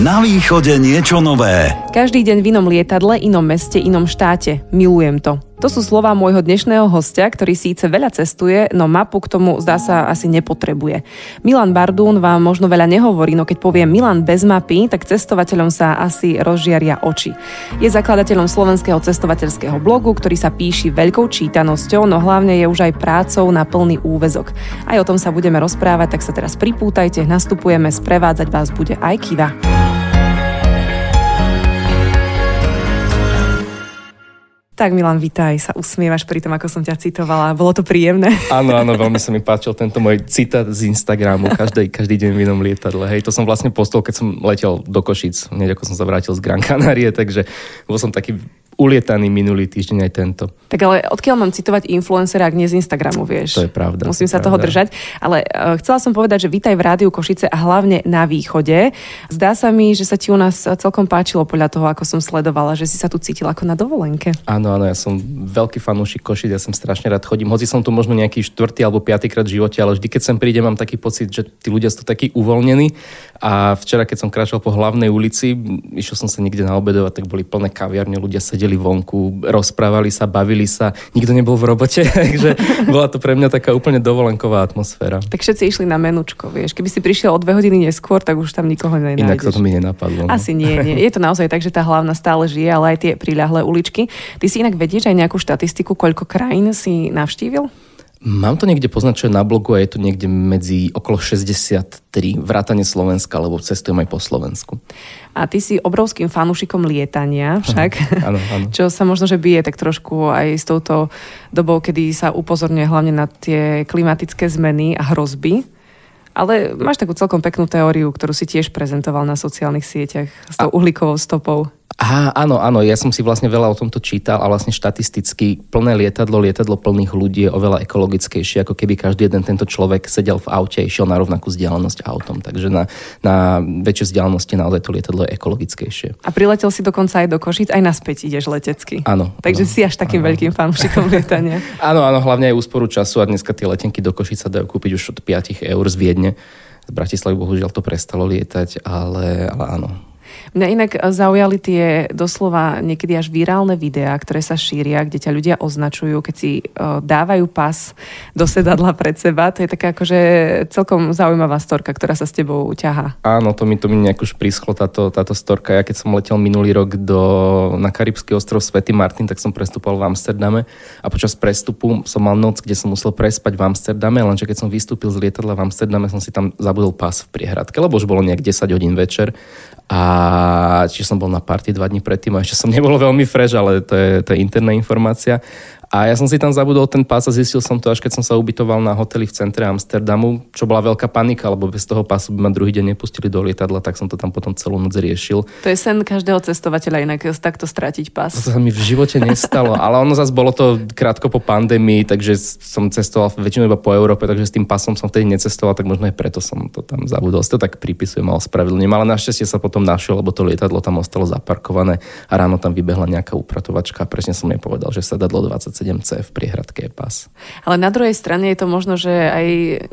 Na východe niečo nové. Každý deň v inom lietadle, inom meste, inom štáte. Milujem to. To sú slova môjho dnešného hostia, ktorý síce veľa cestuje, no mapu k tomu zdá sa asi nepotrebuje. Milan Bardún vám možno veľa nehovorí, no keď povie Milan bez mapy, tak cestovateľom sa asi rozžiaria oči. Je zakladateľom slovenského cestovateľského blogu, ktorý sa píši veľkou čítanosťou, no hlavne je už aj prácou na plný úvezok. Aj o tom sa budeme rozprávať, tak sa teraz pripútajte, nastupujeme, sprevádzať vás bude aj Kiva. Tak Milan, vitaj, sa usmievaš pri tom, ako som ťa citovala. Bolo to príjemné? Áno, áno, veľmi sa mi páčil tento môj citát z Instagramu, každý, každý deň v inom lietadle. Hej, to som vlastne postol, keď som letel do Košic, hneď ako som sa vrátil z Gran Canarie, takže bol som taký ulietaný minulý týždeň aj tento. Tak ale odkiaľ mám citovať influencera, ak nie z Instagramu, vieš? To je pravda. Musím sa pravda. toho držať. Ale uh, chcela som povedať, že vítaj v rádiu Košice a hlavne na východe. Zdá sa mi, že sa ti u nás celkom páčilo podľa toho, ako som sledovala, že si sa tu cítil ako na dovolenke. Áno, áno, ja som veľký fanúšik Košic, ja som strašne rád chodím. Hoci som tu možno nejaký štvrtý alebo piatý krát v živote, ale vždy, keď sem príde, mám taký pocit, že tí ľudia sú takí uvoľnení. A včera, keď som kráčal po hlavnej ulici, išiel som sa niekde na obedovať, tak boli plné kaviarne, ľudia sedeli vonku, rozprávali sa, bavili sa, nikto nebol v robote, takže bola to pre mňa taká úplne dovolenková atmosféra. Tak všetci išli na menučko, vieš. Keby si prišiel o dve hodiny neskôr, tak už tam nikoho nenájdeš. Inak to mi nenapadlo. No. Asi nie, nie. Je to naozaj tak, že tá hlavná stále žije, ale aj tie priľahlé uličky. Ty si inak vedieš aj nejakú štatistiku, koľko krajín si navštívil? Mám to niekde poznačené na blogu a je to niekde medzi okolo 63 vrátane Slovenska, lebo cestujem aj po Slovensku. A ty si obrovským fanúšikom lietania však, áno, áno. čo sa možno, že bije tak trošku aj s touto dobou, kedy sa upozorňuje hlavne na tie klimatické zmeny a hrozby. Ale máš takú celkom peknú teóriu, ktorú si tiež prezentoval na sociálnych sieťach s tou uhlíkovou stopou. Á, áno, áno, ja som si vlastne veľa o tomto čítal a vlastne štatisticky plné lietadlo, lietadlo plných ľudí je oveľa ekologickejšie, ako keby každý jeden tento človek sedel v aute a išiel na rovnakú vzdialenosť autom. Takže na, na väčšie vzdialenosti naozaj to lietadlo je ekologickejšie. A priletel si dokonca aj do Košic, aj naspäť ideš letecky. Áno. Takže áno, si až takým áno. veľkým fanúšikom lietania. áno, áno, hlavne aj úsporu času a dneska tie letenky do Košic sa dajú kúpiť už od 5 eur z Viedne. Z Bratislavy bohužiaľ to prestalo lietať, ale, ale áno, Mňa inak zaujali tie doslova niekedy až virálne videá, ktoré sa šíria, kde ťa ľudia označujú, keď si uh, dávajú pas do sedadla pred seba. To je taká akože celkom zaujímavá storka, ktorá sa s tebou ťahá. Áno, to mi, to mi nejak už prischlo táto, táto storka. Ja keď som letel minulý rok do, na Karibský ostrov Svetý Martin, tak som prestupoval v Amsterdame a počas prestupu som mal noc, kde som musel prespať v Amsterdame, lenže keď som vystúpil z lietadla v Amsterdame, som si tam zabudol pás v priehradke, lebo už bolo nejak 10 hodín večer a čiže som bol na party dva dní predtým a ešte som nebol veľmi fresh, ale to je, to je interná informácia. A ja som si tam zabudol ten pás a zistil som to až keď som sa ubytoval na hoteli v centre Amsterdamu, čo bola veľká panika, lebo bez toho pásu by ma druhý deň nepustili do lietadla, tak som to tam potom celú noc riešil. To je sen každého cestovateľa inak takto stratiť pás. To sa mi v živote nestalo, ale ono zase bolo to krátko po pandémii, takže som cestoval väčšinou iba po Európe, takže s tým pasom som vtedy necestoval, tak možno aj preto som to tam zabudol. Si to tak pripisujem a ospravedlňujem, ale našťastie sa potom našiel, lebo to lietadlo tam ostalo zaparkované a ráno tam vybehla nejaká upratovačka a presne som jej povedal, že sa dadlo 27 7C v priehradke je pas. Ale na druhej strane je to možno, že aj,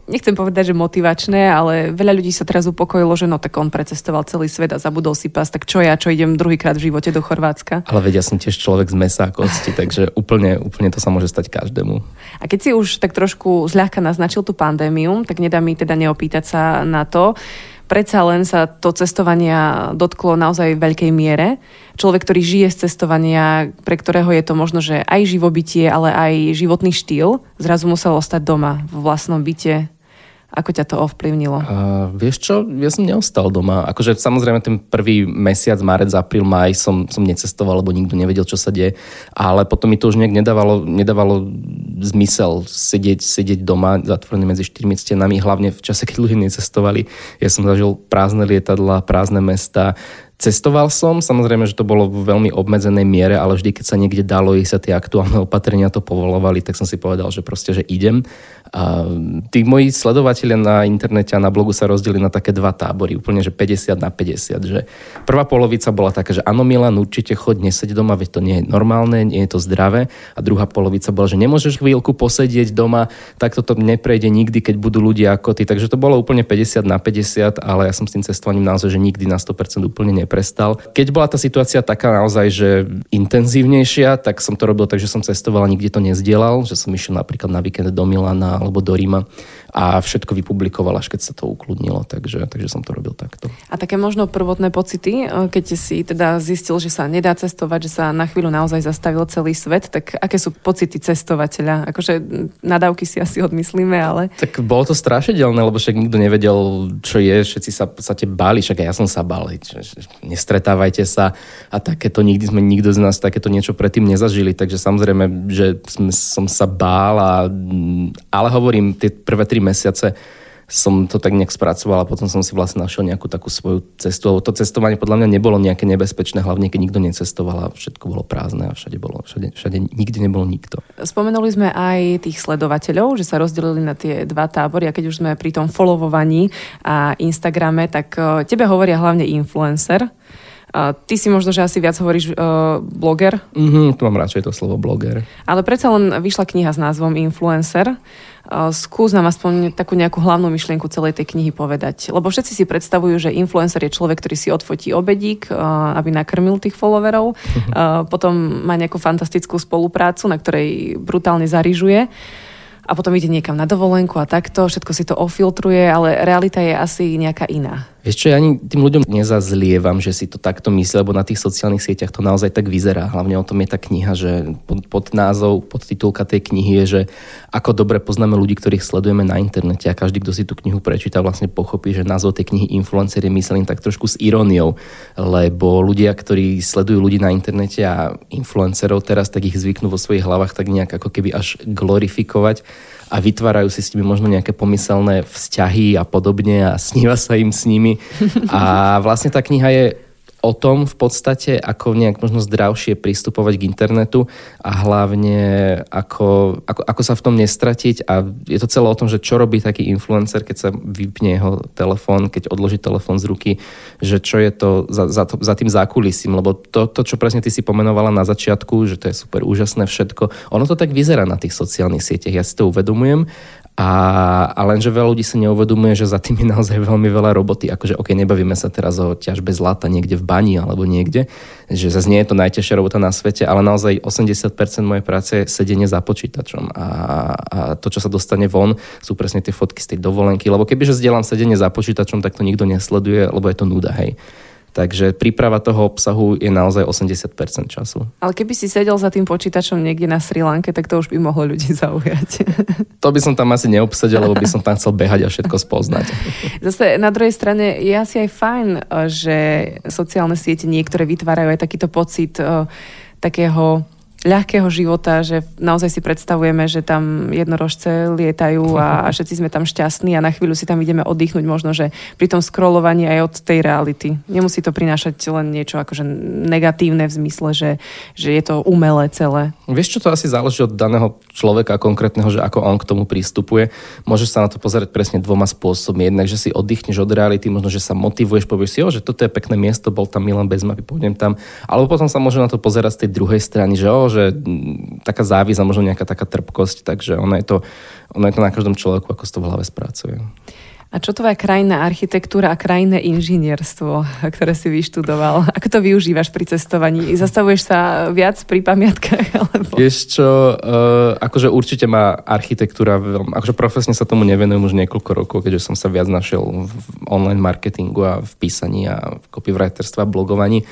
nechcem povedať, že motivačné, ale veľa ľudí sa teraz upokojilo, že no tak on precestoval celý svet a zabudol si pas, tak čo ja, čo idem druhýkrát v živote do Chorvátska. Ale vedia, som tiež človek z mesa a kosti, takže úplne, úplne to sa môže stať každému. A keď si už tak trošku zľahka naznačil tú pandémiu, tak nedá mi teda neopýtať sa na to, predsa len sa to cestovania dotklo naozaj v veľkej miere. Človek, ktorý žije z cestovania, pre ktorého je to možno, že aj živobytie, ale aj životný štýl, zrazu musel ostať doma v vlastnom byte ako ťa to ovplyvnilo? Uh, vieš čo, ja som neostal doma. Akože samozrejme ten prvý mesiac, marec, apríl, maj som, som necestoval, lebo nikto nevedel, čo sa deje. Ale potom mi to už nejak nedávalo, nedávalo zmysel sedieť, sedieť doma zatvorený medzi štyrmi stenami, hlavne v čase, keď ľudia necestovali. Ja som zažil prázdne lietadla, prázdne mesta, Cestoval som, samozrejme, že to bolo v veľmi obmedzenej miere, ale vždy, keď sa niekde dalo ísť a tie aktuálne opatrenia to povolovali, tak som si povedal, že proste, že idem. A tí moji sledovatelia na internete a na blogu sa rozdelili na také dva tábory, úplne, že 50 na 50. Že prvá polovica bola taká, že áno Milan, určite choď, neseď doma, veď to nie je normálne, nie je to zdravé. A druhá polovica bola, že nemôžeš chvíľku posedieť doma, tak toto neprejde nikdy, keď budú ľudia ako ty. Takže to bolo úplne 50 na 50, ale ja som s tým cestovaním naozaj, že nikdy na 100% úplne neprestal. Keď bola tá situácia taká naozaj, že intenzívnejšia, tak som to robil tak, že som cestoval a nikde to nezdielal, že som išiel napríklad na víkend do Milana alebo do Ríma a všetko vypublikoval, až keď sa to ukludnilo, takže, takže som to robil takto. A také možno prvotné pocity, e, keď si teda zistil, že sa nedá cestovať, že sa na chvíľu naozaj zastavil celý svet, tak aké sú pocity cestovateľa? Akože nadávky si asi odmyslíme, ale... Tak bolo to strašidelné, lebo však nikto nevedel, čo je, všetci sa v podstate báli, však aj ja som sa bál, nestretávajte sa a takéto, nikdy sme nikto z nás takéto niečo predtým nezažili, takže samozrejme, že som sa bál, a, ale hovorím, tie prvé tri mesiace som to tak nejak spracoval a potom som si vlastne našiel nejakú takú svoju cestu. To cestovanie podľa mňa nebolo nejaké nebezpečné, hlavne keď nikto necestoval a všetko bolo prázdne a všade bolo, všade, všade nikde nebolo nikto. Spomenuli sme aj tých sledovateľov, že sa rozdelili na tie dva tábory a keď už sme pri tom followovaní a Instagrame, tak eh, tebe hovoria hlavne influencer. A ty si možno, že asi viac hovoríš uh, bloger. Mm-hmm, tu mám radšej to slovo bloger. Ale predsa len vyšla kniha s názvom Influencer. Skús nám aspoň takú nejakú hlavnú myšlienku celej tej knihy povedať. Lebo všetci si predstavujú, že influencer je človek, ktorý si odfotí obedík, aby nakrmil tých followerov. Potom má nejakú fantastickú spoluprácu, na ktorej brutálne zarižuje a potom ide niekam na dovolenku a takto, všetko si to ofiltruje, ale realita je asi nejaká iná. Vieš čo, ja ani tým ľuďom nezazlievam, že si to takto myslia, lebo na tých sociálnych sieťach to naozaj tak vyzerá. Hlavne o tom je tá kniha, že pod, pod názov, pod titulka tej knihy je, že ako dobre poznáme ľudí, ktorých sledujeme na internete a každý, kto si tú knihu prečíta, vlastne pochopí, že názov tej knihy Influencer je myslený tak trošku s iróniou, lebo ľudia, ktorí sledujú ľudí na internete a influencerov teraz, tak ich zvyknú vo svojich hlavách tak nejak ako keby až glorifikovať a vytvárajú si s nimi možno nejaké pomyselné vzťahy a podobne a sníva sa im s nimi. A vlastne tá kniha je o tom v podstate, ako nejak možno zdravšie pristupovať k internetu a hlavne ako, ako, ako sa v tom nestratiť. A je to celé o tom, že čo robí taký influencer, keď sa vypne jeho telefón, keď odloží telefón z ruky, že čo je to za, za, to, za tým zákulisím, lebo to, to, čo presne ty si pomenovala na začiatku, že to je super úžasné všetko, ono to tak vyzerá na tých sociálnych sieťach, ja si to uvedomujem a, a lenže veľa ľudí sa neuvedomuje, že za tým je naozaj veľmi veľa roboty. Akože, ok, nebavíme sa teraz o ťažbe zlata niekde v bani alebo niekde, že zase nie je to najťažšia robota na svete, ale naozaj 80% mojej práce je sedenie za počítačom. A, a to, čo sa dostane von, sú presne tie fotky z tej dovolenky. Lebo kebyže zdieľam sedenie za počítačom, tak to nikto nesleduje, lebo je to nuda, hej. Takže príprava toho obsahu je naozaj 80% času. Ale keby si sedel za tým počítačom niekde na Sri Lanke, tak to už by mohlo ľudí zaujať. To by som tam asi neobsedel, lebo by som tam chcel behať a všetko spoznať. Zase na druhej strane je asi aj fajn, že sociálne siete niektoré vytvárajú aj takýto pocit uh, takého ľahkého života, že naozaj si predstavujeme, že tam jednorožce lietajú a, a všetci sme tam šťastní a na chvíľu si tam ideme oddychnúť možno, že pri tom scrollovaní aj od tej reality. Nemusí to prinášať len niečo akože negatívne v zmysle, že, že je to umelé celé. Vieš, čo to asi záleží od daného človeka konkrétneho, že ako on k tomu prístupuje. Môžeš sa na to pozerať presne dvoma spôsobmi. Jednak, že si oddychneš od reality, možno, že sa motivuješ, povieš si, že toto je pekné miesto, bol tam Milan bez mapy, pôjdem tam. Alebo potom sa môže na to pozerať z tej druhej strany, že o, že taká závisť a možno nejaká taká trpkosť, takže ono je to, ono je to na každom človeku, ako sa to v hlave spracuje. A čo tvoja krajná architektúra a krajné inžinierstvo, ktoré si vyštudoval? Ako to využívaš pri cestovaní? Zastavuješ sa viac pri pamiatkách? Alebo... Vieš čo, uh, akože určite má architektúra, akože profesne sa tomu nevenujem už niekoľko rokov, keďže som sa viac našiel v online marketingu a v písaní a v copywriterstve a blogovaní.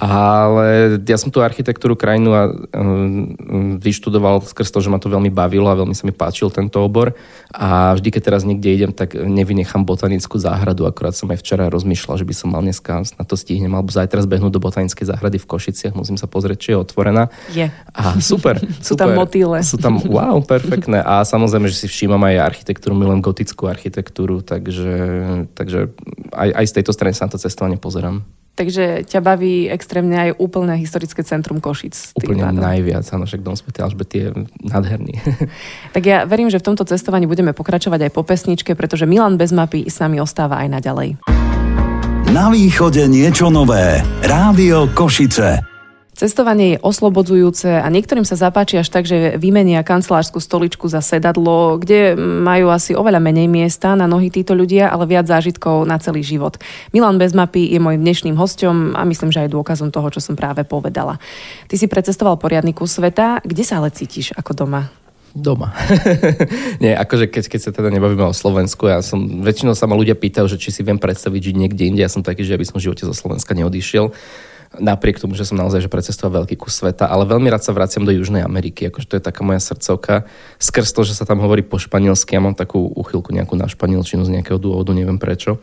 Ale ja som tú architektúru krajinu a, um, vyštudoval skrz to, že ma to veľmi bavilo a veľmi sa mi páčil tento obor. A vždy, keď teraz niekde idem, tak nevynechám botanickú záhradu. Akorát som aj včera rozmýšľal, že by som mal dneska na to stihnem, alebo zajtra zbehnúť do botanickej záhrady v Košiciach. Musím sa pozrieť, či je otvorená. Je. A super. Sú tam motýle. Sú tam, wow, perfektné. A samozrejme, že si všímam aj architektúru, milujem gotickú architektúru, takže, takže aj, aj z tejto strany sa na to cestovanie pozerám. takže ťa baví extrémne aj úplné historické centrum Košic. Úplne pádom. najviac, áno, však Dom Sv. Alžbety je nádherný. tak ja verím, že v tomto cestovaní budeme pokračovať aj po pesničke, pretože Milan bez mapy s nami ostáva aj naďalej. Na východe niečo nové. Rádio Košice. Cestovanie je oslobodzujúce a niektorým sa zapáči až tak, že vymenia kancelárskú stoličku za sedadlo, kde majú asi oveľa menej miesta na nohy títo ľudia, ale viac zážitkov na celý život. Milan bez mapy je môjim dnešným hostom a myslím, že aj dôkazom toho, čo som práve povedala. Ty si precestoval poriadny kus sveta, kde sa ale cítiš ako doma? Doma. Nie, akože keď, keď sa teda nebavíme o Slovensku, ja som, väčšinou sa ma ľudia pýtajú, že či si viem predstaviť žiť niekde inde. Ja som taký, že aby som v živote zo Slovenska neodišiel napriek tomu, že som naozaj že precestoval veľký kus sveta, ale veľmi rád sa vraciam do Južnej Ameriky, akože to je taká moja srdcovka. Skrz to, že sa tam hovorí po španielsky, ja mám takú uchylku nejakú na španielčinu z nejakého dôvodu, neviem prečo.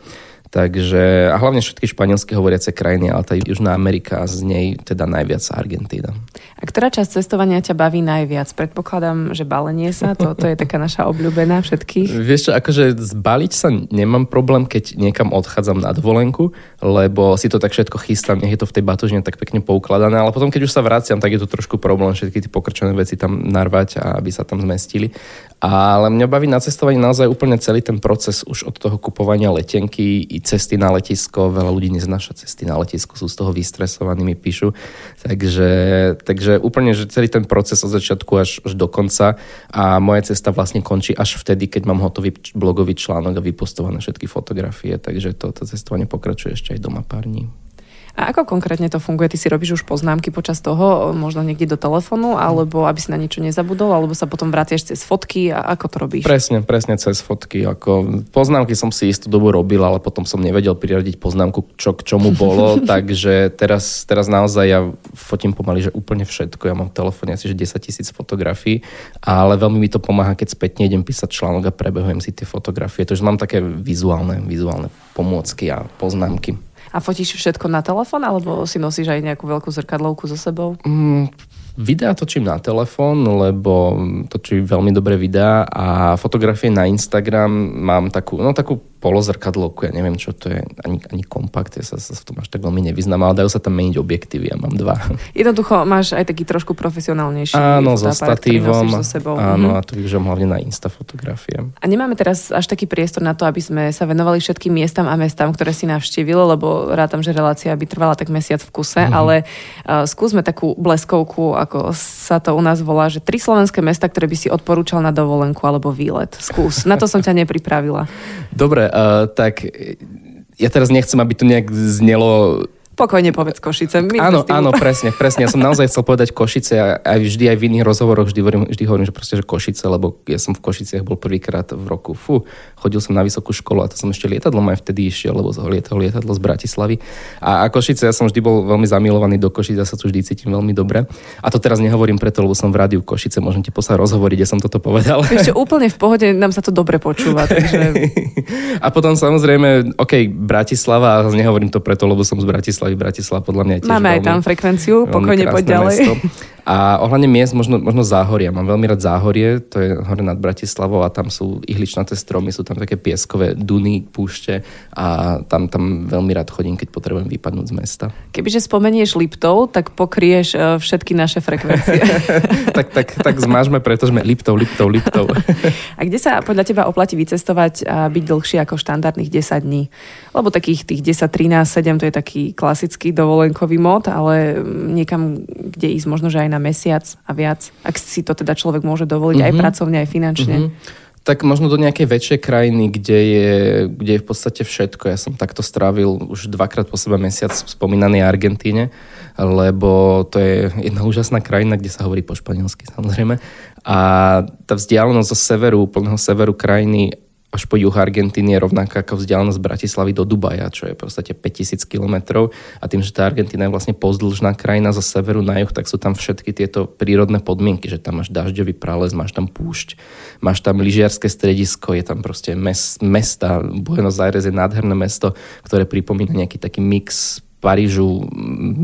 Takže, a hlavne všetky španielsky hovoriace krajiny, ale tá Južná Amerika z nej teda najviac Argentína. A ktorá časť cestovania ťa baví najviac? Predpokladám, že balenie sa, to, to je taká naša obľúbená všetkých. Vieš čo, akože zbaliť sa nemám problém, keď niekam odchádzam na dovolenku, lebo si to tak všetko chystám, nech je to v tej batožine tak pekne poukladané, ale potom keď už sa vraciam, tak je to trošku problém všetky tie pokrčené veci tam narvať a aby sa tam zmestili. Ale mňa baví na cestovaní naozaj úplne celý ten proces už od toho kupovania letenky cesty na letisko. Veľa ľudí neznáša cesty na letisku, sú z toho vystresovaní, mi píšu. Takže, takže úplne, že celý ten proces od začiatku až, až do konca a moja cesta vlastne končí až vtedy, keď mám hotový blogový článok a vypostované všetky fotografie. Takže toto cestovanie pokračuje ešte aj doma pár dní. A ako konkrétne to funguje? Ty si robíš už poznámky počas toho, možno niekde do telefónu, alebo aby si na niečo nezabudol, alebo sa potom vraciaš cez fotky a ako to robíš? Presne, presne cez fotky. Ako poznámky som si istú dobu robil, ale potom som nevedel priradiť poznámku, čo k čomu bolo, takže teraz, teraz naozaj ja fotím pomaly, že úplne všetko. Ja mám v telefóne asi že 10 tisíc fotografií, ale veľmi mi to pomáha, keď spätne idem písať článok a prebehujem si tie fotografie. Takže mám také vizuálne, vizuálne pomôcky a poznámky. A fotíš všetko na telefón, alebo si nosíš aj nejakú veľkú zrkadlovku so sebou? Mm, Videá točím na telefón, lebo točím veľmi dobré videá a fotografie na Instagram mám takú, no takú polozrkadlovku, ja neviem, čo to je, ani, ani kompakt, ja sa, sa v tom až tak veľmi nevyznám, ale dajú sa tam meniť objektívy, ja mám dva. Jednoducho máš aj taký trošku profesionálnejší Áno, so statívom, so sebou. áno, mhm. a to využijem hlavne na Insta fotografie. A nemáme teraz až taký priestor na to, aby sme sa venovali všetkým miestam a mestám, ktoré si navštívilo, lebo rátam, že relácia by trvala tak mesiac v kuse, mm-hmm. ale uh, skúsme takú bleskovku, ako sa to u nás volá, že tri slovenské mesta, ktoré by si odporúčal na dovolenku alebo výlet. Skús, na to som ťa nepripravila. Dobre, uh, tak ja teraz nechcem, aby to nejak znelo Pokojne povedz Košice. My áno, áno, presne, presne. Ja som naozaj chcel povedať Košice a aj vždy aj v iných rozhovoroch vždy hovorím, vždy hovorím že proste, že Košice, lebo ja som v Košiciach bol prvýkrát v roku. Fú, chodil som na vysokú školu a to som ešte lietadlom aj vtedy išiel, lebo lietal lietadlo z Bratislavy. A, a Košice, ja som vždy bol veľmi zamilovaný do Košic, ja sa tu vždy cítim veľmi dobre. A to teraz nehovorím preto, lebo som v rádiu Košice, môžem ti poslať rozhovoriť, ja som toto povedal. Ešte úplne v pohode, nám sa to dobre počúva. Takže... a potom samozrejme, OK, Bratislava, a nehovorím to preto, lebo som z Bratislavy, Bratislava podľa mňa tiež Máme veľmi, aj tam frekvenciu, pokojne poď ďalej. Mesto. A ohľadne miest, možno, možno záhoria. Mám veľmi rád záhorie, to je hore nad Bratislavou a tam sú ihličnaté stromy, sú tam také pieskové duny, púšte a tam, tam veľmi rád chodím, keď potrebujem vypadnúť z mesta. Kebyže spomenieš Liptov, tak pokrieš uh, všetky naše frekvencie. tak, tak, tak zmážme, pretože sme Liptov, Liptov, Liptov. a kde sa podľa teba oplatí vycestovať a byť dlhšie ako štandardných 10 dní? Lebo takých tých 10, 13, 7 to je taký klasický dovolenkový mod, ale niekam, kde ísť možno, že aj na mesiac a viac, ak si to teda človek môže dovoliť mm-hmm. aj mhm. pracovne, aj finančne. Mm-hmm. Tak možno do nejakej väčšej krajiny, kde je, kde je v podstate všetko. Ja som takto strávil už dvakrát po sebe mesiac v spomínanej Argentíne, lebo to je jedna úžasná krajina, kde sa hovorí po španielsky samozrejme. A tá vzdialenosť zo severu, úplného severu krajiny až po juh Argentíny je rovnaká ako vzdialenosť Bratislavy do Dubaja, čo je v podstate 5000 kilometrov. A tým, že tá Argentína je vlastne pozdĺžná krajina zo severu na juh, tak sú tam všetky tieto prírodné podmienky, že tam máš dažďový prales, máš tam púšť, máš tam lyžiarske stredisko, je tam proste mes, mesta. Buenos Aires je nádherné mesto, ktoré pripomína nejaký taký mix Parížu,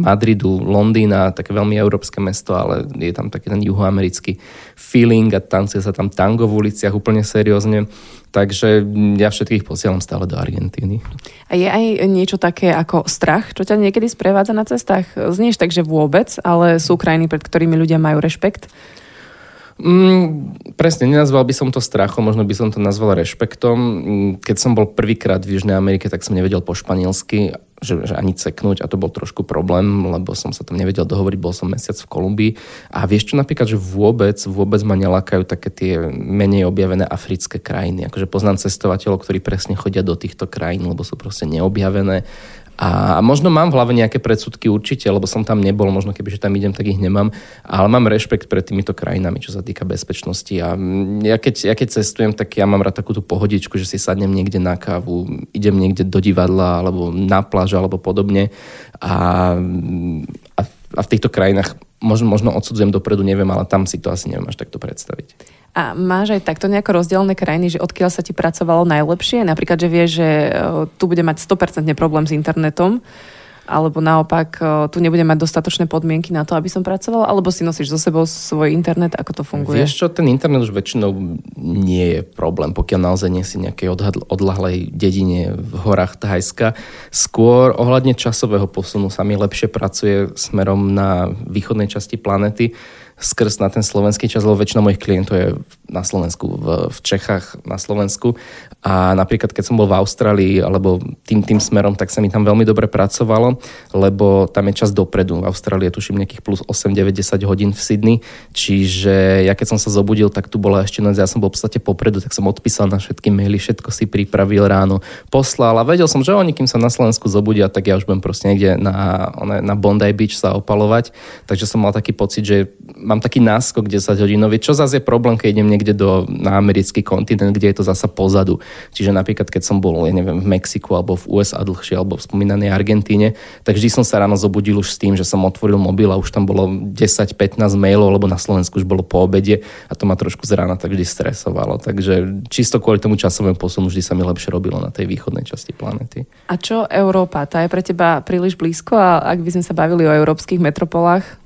Madridu, Londýna, také veľmi európske mesto, ale je tam taký ten juhoamerický feeling a tancuje sa tam tango v uliciach úplne seriózne. Takže ja všetkých posielam stále do Argentíny. A je aj niečo také ako strach, čo ťa niekedy sprevádza na cestách? Znieš tak, že vôbec, ale sú krajiny, pred ktorými ľudia majú rešpekt? Mm, presne, nenazval by som to strachom, možno by som to nazval rešpektom. Mm, keď som bol prvýkrát v Južnej Amerike, tak som nevedel po španielsky, že, že ani ceknúť a to bol trošku problém, lebo som sa tam nevedel dohovoriť, bol som mesiac v Kolumbii. A vieš čo napríklad, že vôbec, vôbec ma nelakajú také tie menej objavené africké krajiny. Akože poznám cestovateľov, ktorí presne chodia do týchto krajín, lebo sú proste neobjavené a možno mám v hlave nejaké predsudky určite, lebo som tam nebol, možno keby, že tam idem, tak ich nemám, ale mám rešpekt pred týmito krajinami, čo sa týka bezpečnosti. A ja keď, ja keď cestujem, tak ja mám rád takú tú pohodičku, že si sadnem niekde na kávu, idem niekde do divadla, alebo na pláž, alebo podobne. A, a, a v týchto krajinách možno, možno odsudzujem dopredu, neviem, ale tam si to asi neviem až takto predstaviť. A máš aj takto nejako rozdelené krajiny, že odkiaľ sa ti pracovalo najlepšie? Napríklad, že vieš, že e, tu bude mať 100% problém s internetom, alebo naopak e, tu nebude mať dostatočné podmienky na to, aby som pracovala, alebo si nosíš so sebou svoj internet, ako to funguje? Vieš čo, ten internet už väčšinou nie je problém, pokiaľ naozaj nie si nejakej odlahlej dedine v horách Thajska. Skôr ohľadne časového posunu sa mi lepšie pracuje smerom na východnej časti planety, skrz na ten slovenský čas, lebo väčšina mojich klientov je na Slovensku, v, v Čechách, na Slovensku. A napríklad, keď som bol v Austrálii alebo tým, tým smerom, tak sa mi tam veľmi dobre pracovalo, lebo tam je čas dopredu. V Austrálii tuším nejakých plus 8, 9, 10 hodín v Sydney. Čiže ja keď som sa zobudil, tak tu bola ešte noc, ja som bol v podstate popredu, tak som odpísal na všetky maily, všetko si pripravil ráno, poslal a vedel som, že oni, kým sa na Slovensku zobudia, tak ja už budem proste niekde na, na Bondi Beach sa opalovať. Takže som mal taký pocit, že mám taký náskok 10 hodinový, čo zase je problém, keď idem niekde do, na americký kontinent, kde je to zasa pozadu. Čiže napríklad, keď som bol, ja neviem, v Mexiku alebo v USA dlhšie, alebo v spomínanej Argentíne, tak vždy som sa ráno zobudil už s tým, že som otvoril mobil a už tam bolo 10-15 mailov, lebo na Slovensku už bolo po obede a to ma trošku z rána tak vždy stresovalo. Takže čisto kvôli tomu časovému posunu vždy sa mi lepšie robilo na tej východnej časti planety. A čo Európa? Tá je pre teba príliš blízko a ak by sme sa bavili o európskych metropolách,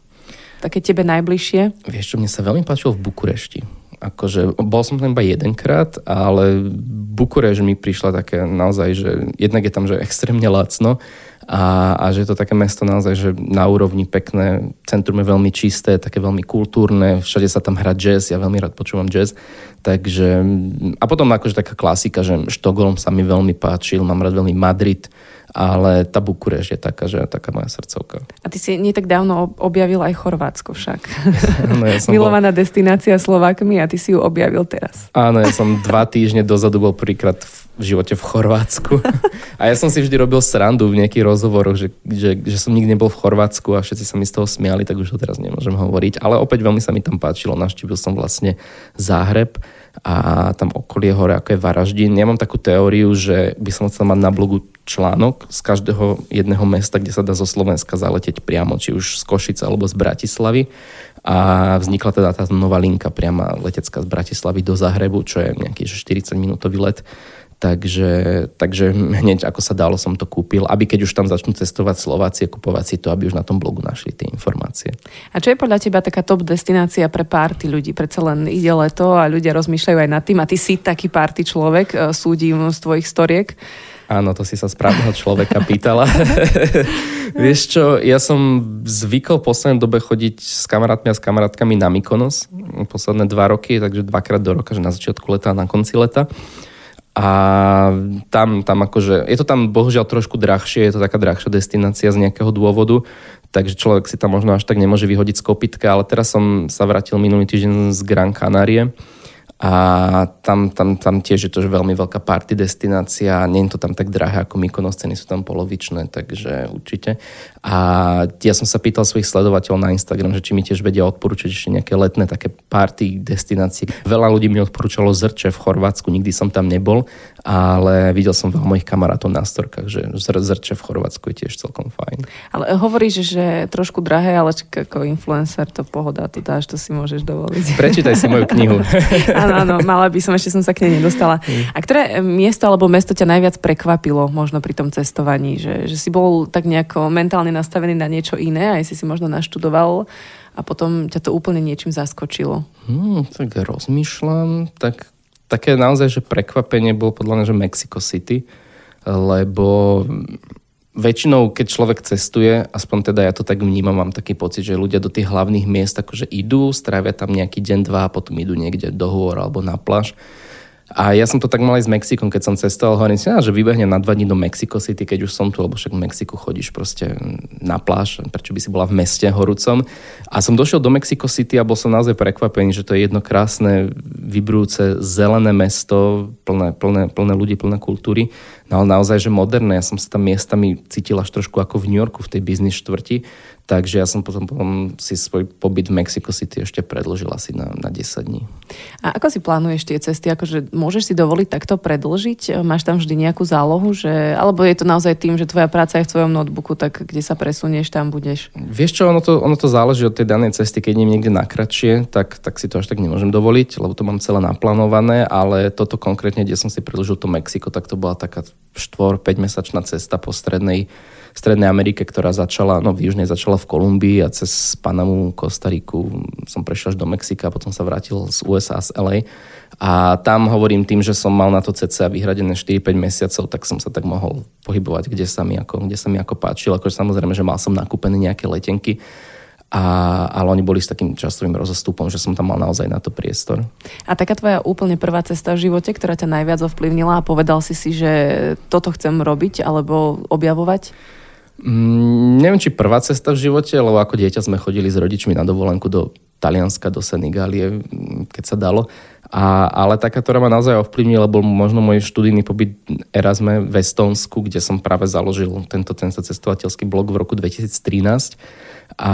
také tebe najbližšie? Vieš čo, mne sa veľmi páčilo v Bukurešti. Akože, bol som tam iba jedenkrát, ale Bukureš mi prišla také naozaj, že jednak je tam že extrémne lacno a, a že je to také mesto naozaj, že na úrovni pekné, centrum je veľmi čisté, také veľmi kultúrne, všade sa tam hrá jazz, ja veľmi rád počúvam jazz, takže a potom akože taká klasika, že Štokholm sa mi veľmi páčil, mám rád veľmi Madrid, ale tá Bukureš je taká, že taká moja srdcovka. A ty si nie tak dávno objavil aj Chorvátsko však. no, ja Milovaná bol... destinácia Slovákmi a ty si ju objavil teraz. Áno, ja som dva týždne dozadu bol prvýkrát v živote v Chorvátsku. A ja som si vždy robil srandu v nejakých rozhovoroch, že, že, že som nikdy nebol v Chorvátsku a všetci sa mi z toho smiali, tak už to teraz nemôžem hovoriť. Ale opäť veľmi sa mi tam páčilo. Navštívil som vlastne Záhreb a tam okolie hore, ako je Varaždín. Ja mám takú teóriu, že by som chcel mať na blogu článok z každého jedného mesta, kde sa dá zo Slovenska zaletieť priamo, či už z Košice alebo z Bratislavy. A vznikla teda tá nová linka priama letecká z Bratislavy do Zahrebu, čo je nejaký 40 minútový let Takže, takže hneď ako sa dalo som to kúpil, aby keď už tam začnú cestovať Slovácie, kupovať si to, aby už na tom blogu našli tie informácie. A čo je podľa teba taká top destinácia pre párty ľudí? Predsa len ide leto a ľudia rozmýšľajú aj nad tým a ty si taký párty človek, e, súdim z tvojich storiek. Áno, to si sa správneho človeka pýtala. Vieš čo, ja som zvykol v poslednej dobe chodiť s kamarátmi a s kamarátkami na Mykonos posledné dva roky, takže dvakrát do roka, že na začiatku leta a na konci leta. A tam, tam akože, je to tam bohužiaľ trošku drahšie, je to taká drahšia destinácia z nejakého dôvodu, takže človek si tam možno až tak nemôže vyhodiť z kopitka, ale teraz som sa vrátil minulý týždeň z Gran Canarie a tam, tam, tam tiež je to veľmi veľká party destinácia, nie je to tam tak drahé ako Mykonos, ceny sú tam polovičné, takže určite. A ja som sa pýtal svojich sledovateľov na Instagram, že či mi tiež vedia odporúčať ešte nejaké letné také party destinácie. Veľa ľudí mi odporúčalo Zrče v Chorvátsku, nikdy som tam nebol, ale videl som veľa mojich kamarátov na storkách, že Zrče v Chorvátsku je tiež celkom fajn. Ale hovoríš, že trošku drahé, ale ako influencer to pohoda, to dáš, to si môžeš dovoliť. Prečítaj si moju knihu. áno, áno, mala by som, ešte som sa k nej nedostala. A ktoré miesto alebo mesto ťa najviac prekvapilo možno pri tom cestovaní? Že, že si bol tak nejako mentálne nastavený na niečo iné, aj si si možno naštudoval a potom ťa to úplne niečím zaskočilo. Hmm, tak rozmýšľam, tak také naozaj, že prekvapenie bolo podľa mňa, že Mexico City, lebo väčšinou, keď človek cestuje, aspoň teda ja to tak vnímam, mám taký pocit, že ľudia do tých hlavných miest akože idú, strávia tam nejaký deň, dva a potom idú niekde do hôr alebo na pláž. A ja som to tak mal aj s Mexikom, keď som cestoval, hovorím si, že vybehnem na dva dní do Mexico City, keď už som tu, lebo však v Mexiku chodíš proste na pláž, prečo by si bola v meste horúcom. A som došiel do Mexico City a bol som naozaj prekvapený, že to je jedno krásne, vybrúce, zelené mesto, plné, plné, plné ľudí, plné kultúry. No ale naozaj, že moderné. Ja som sa tam miestami cítil až trošku ako v New Yorku, v tej biznis štvrti Takže ja som potom, potom si svoj pobyt v Mexico City ešte predlžil asi na, na 10 dní. A ako si plánuješ tie cesty? Akože môžeš si dovoliť takto predlžiť? Máš tam vždy nejakú zálohu? Že, alebo je to naozaj tým, že tvoja práca je v tvojom notebooku, tak kde sa presunieš, tam budeš? Vieš čo, ono to, ono to záleží od tej danej cesty. Keď idem niekde na kratšie, tak, tak si to až tak nemôžem dovoliť, lebo to mám celé naplánované, ale toto konkrétne, kde som si predlžil to Mexiko, tak to bola taká 4-5 mesačná cesta po strednej Strednej Amerike, ktorá začala, no v južnej začala v Kolumbii a cez Panamu, Kostariku som prešiel až do Mexika a potom sa vrátil z USA, z LA. A tam hovorím tým, že som mal na to cca vyhradené 4-5 mesiacov, tak som sa tak mohol pohybovať, kde sa mi ako, kde sa mi ako páčilo. Akože samozrejme, že mal som nakúpené nejaké letenky, a, ale oni boli s takým časovým rozostupom, že som tam mal naozaj na to priestor. A taká tvoja úplne prvá cesta v živote, ktorá ťa najviac ovplyvnila a povedal si si, že toto chcem robiť alebo objavovať? Mm, neviem, či prvá cesta v živote, lebo ako dieťa sme chodili s rodičmi na dovolenku do Talianska, do Senegálie, mm, keď sa dalo. A, ale taká, ktorá ma naozaj ovplyvnila, bol možno môj študijný pobyt Erasme v Estonsku, kde som práve založil tento, tento cestovateľský blog v roku 2013 a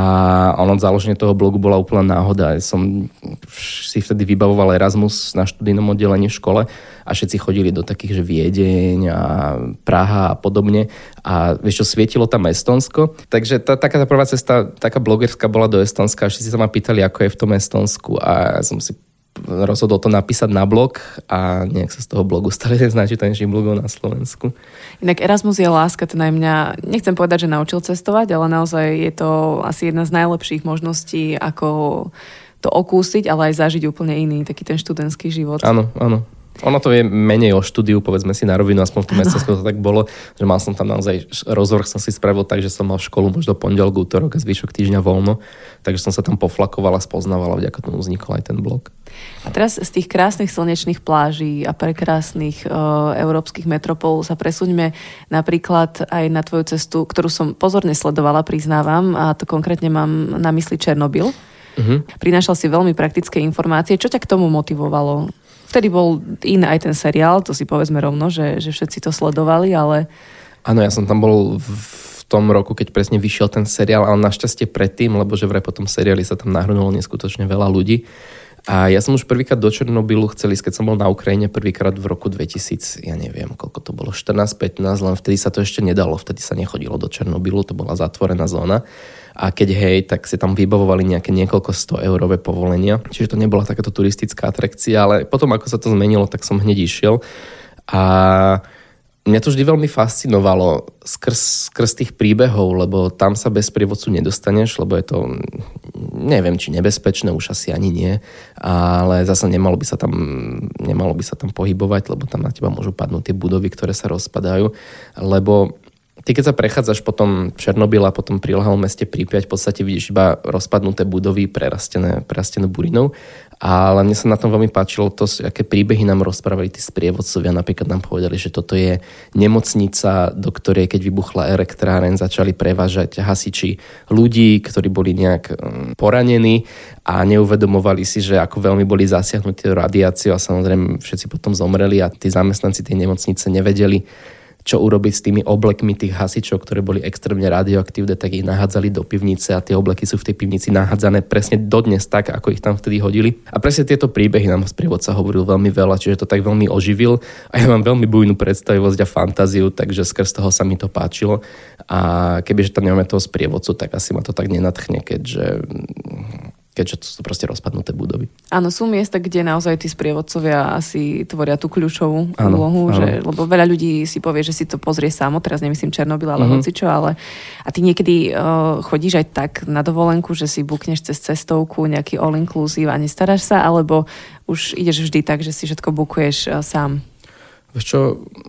ono založenie toho blogu bola úplná náhoda. Som si vtedy vybavoval Erasmus na študijnom oddelení v škole a všetci chodili do takých, že Viedeň a Praha a podobne a vieš čo, svietilo tam Estonsko. Takže tá, taká tá prvá cesta, taká blogerská bola do Estonska a všetci sa ma pýtali, ako je v tom Estonsku a ja som si rozhodol to napísať na blog a nejak sa z toho blogu stali jeden z najčítanejších blogov na Slovensku. Inak Erasmus je láska, ten aj mňa, nechcem povedať, že naučil cestovať, ale naozaj je to asi jedna z najlepších možností, ako to okúsiť, ale aj zažiť úplne iný, taký ten študentský život. Áno, áno. Ono to je menej o štúdiu, povedzme si na rovinu, aspoň v tom Estonsku to tak bolo, že mal som tam naozaj rozvrh som si spravil tak, že som mal školu možno pondelok, útorok a zvyšok týždňa voľno, takže som sa tam poflakoval a spoznával a vďaka tomu vznikol aj ten blog. A teraz z tých krásnych slnečných pláží a prekrásnych uh, európskych metropol sa presuňme napríklad aj na tvoju cestu, ktorú som pozorne sledovala, priznávam, a to konkrétne mám na mysli Černobyl. Uh-huh. Prinášal si veľmi praktické informácie. Čo ťa k tomu motivovalo? Vtedy bol iný aj ten seriál, to si povedzme rovno, že, že všetci to sledovali, ale... Áno, ja som tam bol v tom roku, keď presne vyšiel ten seriál, ale našťastie predtým, lebo že vraj po tom seriáli sa tam nahrnulo neskutočne veľa ľudí. A ja som už prvýkrát do Černobylu chcel ísť, keď som bol na Ukrajine prvýkrát v roku 2000, ja neviem, koľko to bolo, 14-15, len vtedy sa to ešte nedalo, vtedy sa nechodilo do Černobylu, to bola zatvorená zóna. A keď hej, tak si tam vybavovali nejaké niekoľko 100 eurové povolenia, čiže to nebola takáto turistická atrakcia, ale potom ako sa to zmenilo, tak som hneď išiel. A mňa to vždy veľmi fascinovalo skrz, skrz tých príbehov, lebo tam sa bez prievodcu nedostaneš, lebo je to, neviem, či nebezpečné, už asi ani nie, ale zase nemalo by sa tam, nemalo by sa tam pohybovať, lebo tam na teba môžu padnúť tie budovy, ktoré sa rozpadajú, lebo ty keď sa prechádzaš potom Černobyl a potom prilahalom meste Prípiať, v podstate vidíš iba rozpadnuté budovy prerastené, prerastené burinou ale mne sa na tom veľmi páčilo to, aké príbehy nám rozprávali tí sprievodcovia. Napríklad nám povedali, že toto je nemocnica, do ktorej keď vybuchla elektráren, začali prevážať hasiči ľudí, ktorí boli nejak um, poranení a neuvedomovali si, že ako veľmi boli zasiahnutí radiáciou a samozrejme všetci potom zomreli a tí zamestnanci tej nemocnice nevedeli, čo urobiť s tými oblekmi tých hasičov, ktoré boli extrémne radioaktívne, tak ich nahádzali do pivnice a tie obleky sú v tej pivnici nahádzané presne dodnes tak, ako ich tam vtedy hodili. A presne tieto príbehy nám sprievodca hovoril veľmi veľa, čiže to tak veľmi oživil a ja mám veľmi bujnú predstavivosť a fantáziu, takže skrz toho sa mi to páčilo. A kebyže tam nemáme toho sprievodcu, tak asi ma to tak nenatchne, keďže keďže to sú proste rozpadnuté budovy. Áno, sú miesta, kde naozaj tí sprievodcovia asi tvoria tú kľúčovú áno, úlohu, áno. Že, lebo veľa ľudí si povie, že si to pozrie samo, teraz nemyslím Černobyl, ale uh-huh. hocičo, ale a ty niekedy uh, chodíš aj tak na dovolenku, že si bukneš cez cestovku nejaký all-inclusive a nestaráš sa, alebo už ideš vždy tak, že si všetko bukuješ uh, sám? Vieš čo,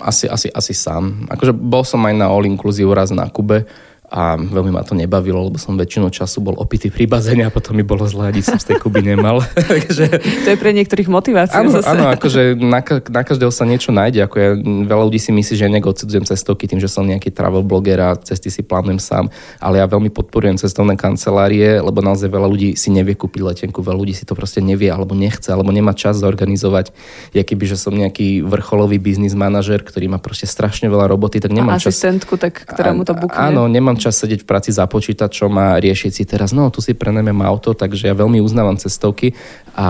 asi, asi, asi sám. Akože bol som aj na all-inclusive raz na Kube, a veľmi ma to nebavilo, lebo som väčšinu času bol opitý pri bazéne a potom mi bolo zle, ani som z tej Kuby nemal. Takže... To je pre niektorých motivácia. Áno, zase. áno akože na, na každého sa niečo nájde. Ako ja, veľa ľudí si myslí, že ja nejak odsudzujem cestovky tým, že som nejaký travel bloger a cesty si plánujem sám. Ale ja veľmi podporujem cestovné kancelárie, lebo naozaj veľa ľudí si nevie kúpiť letenku, veľa ľudí si to proste nevie alebo nechce, alebo nemá čas zorganizovať. Ja keby, že som nejaký vrcholový biznis manažer, ktorý má proste strašne veľa roboty, tak nemám a čas. asistentku, tak, ktorá mu to bukne. Áno, nemám čas sedieť v práci za počítačom a riešiť si teraz, no tu si prenajmem auto, takže ja veľmi uznávam cestovky a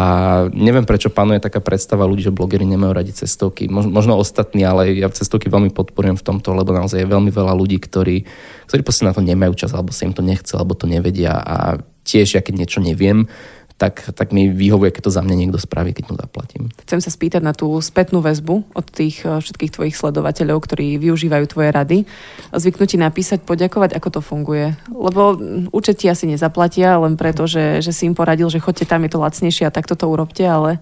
neviem, prečo panuje taká predstava ľudí, že blogery nemajú radi cestovky. Možno, ostatní, ale ja cestovky veľmi podporujem v tomto, lebo naozaj je veľmi veľa ľudí, ktorí, ktorí na to nemajú čas, alebo sa im to nechce, alebo to nevedia a tiež, ja keď niečo neviem, tak, tak mi vyhovuje, keď to za mňa niekto spraví, keď mu zaplatím. Chcem sa spýtať na tú spätnú väzbu od tých eh, všetkých tvojich sledovateľov, ktorí využívajú tvoje rady. Zvyknú ti napísať, poďakovať, ako to funguje. Lebo účet ti asi nezaplatia, len preto, že, že si im poradil, že chodte tam, je to lacnejšie a takto to urobte, ale...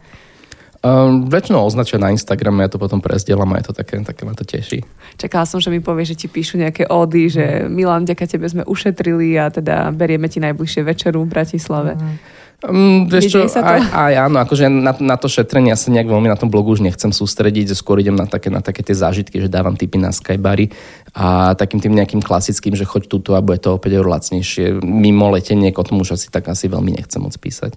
Um, väčšinou označia na Instagrame, ja to potom prezdielam a je to také, také ma to teší. Čakala som, že mi povie, že ti píšu nejaké ódy, že Milan, ďaká tebe sme ušetrili a teda berieme ti najbližšie večeru v Bratislave. Mm. Um, vieš čo, aj, aj áno, akože na, na to šetrenie ja sa nejak veľmi na tom blogu už nechcem sústrediť, skôr idem na také, na také tie zážitky, že dávam tipy na Skybary a takým tým nejakým klasickým, že choď túto a bude to opäť lacnejšie. Mimo letenie, o tom už asi tak asi veľmi nechcem moc písať.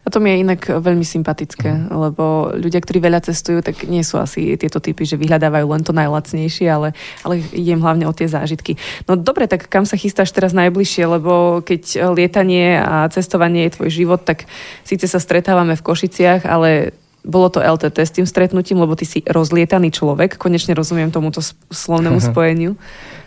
A to mi je inak veľmi sympatické, mm. lebo ľudia, ktorí veľa cestujú, tak nie sú asi tieto typy, že vyhľadávajú len to najlacnejšie, ale, ale idem hlavne o tie zážitky. No dobre, tak kam sa chystáš teraz najbližšie, lebo keď lietanie a cestovanie je tvoj život, tak síce sa stretávame v Košiciach, ale bolo to LTT s tým stretnutím, lebo ty si rozlietaný človek, konečne rozumiem tomuto slovnému spojeniu.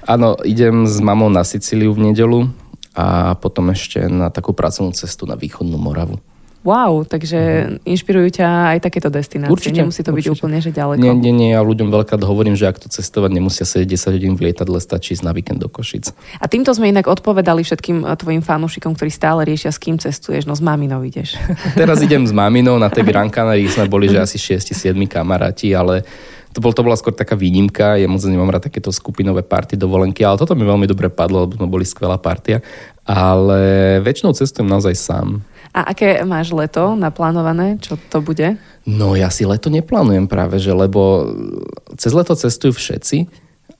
Áno, idem s mamou na Sicíliu v nedelu a potom ešte na takú pracovnú cestu na východnú Moravu. Wow, takže uh-huh. inšpirujú ťa aj takéto destinácie. Určite, Nemusí to určite. byť úplne, že ďaleko. Nie, nie, nie. Ja ľuďom veľká hovorím, že ak to cestovať nemusia sedieť 10 hodín v lietadle, stačí ísť na víkend do Košic. A týmto sme inak odpovedali všetkým eh, tvojim fanúšikom, ktorí stále riešia, s kým cestuješ. No s maminou ideš. Teraz idem s maminou na tej Gran Canaria, sme boli, že asi 6-7 kamaráti, ale to, bol, to bola skôr taká výnimka, ja moc nemám rád takéto skupinové party dovolenky, ale toto mi veľmi dobre padlo, lebo sme boli skvelá partia. Ale väčšinou cestujem naozaj sám. A aké máš leto naplánované? Čo to bude? No ja si leto neplánujem práve, že lebo cez leto cestujú všetci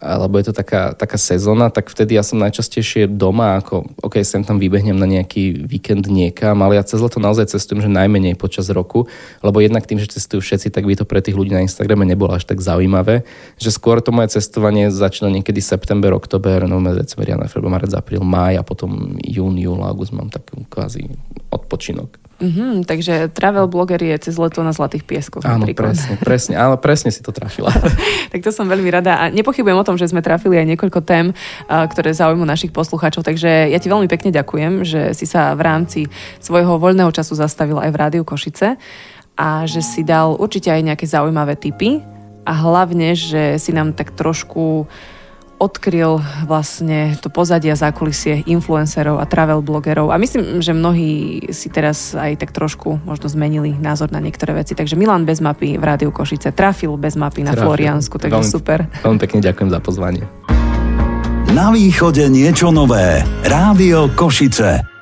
alebo je to taká, taká sezóna, tak vtedy ja som najčastejšie doma, ako ok, sem tam vybehnem na nejaký víkend niekam, ale ja cez leto naozaj cestujem, že najmenej počas roku, lebo jednak tým, že cestujú všetci, tak by to pre tých ľudí na Instagrame nebolo až tak zaujímavé, že skôr to moje cestovanie začína niekedy september, oktober, november, december, január, február, marec, apríl, máj a potom jún, júl, august mám taký kvázi odpočinok. Mm-hmm, takže travel blogger je cez leto na Zlatých pieskoch. Áno, napríklad. presne, presne, ale presne si to trafila. tak to som veľmi rada a nepochybujem o tom, že sme trafili aj niekoľko tém, ktoré zaujímujú našich poslucháčov, takže ja ti veľmi pekne ďakujem, že si sa v rámci svojho voľného času zastavil aj v Rádiu Košice a že si dal určite aj nejaké zaujímavé tipy a hlavne, že si nám tak trošku odkryl vlastne to pozadia zákulisie influencerov a travel blogerov a myslím, že mnohí si teraz aj tak trošku možno zmenili názor na niektoré veci. Takže Milan bez mapy v Rádiu Košice trafil bez mapy na trafil. Floriansku, takže veľmi, super. Veľmi pekne ďakujem za pozvanie. Na východe niečo nové. Rádio Košice.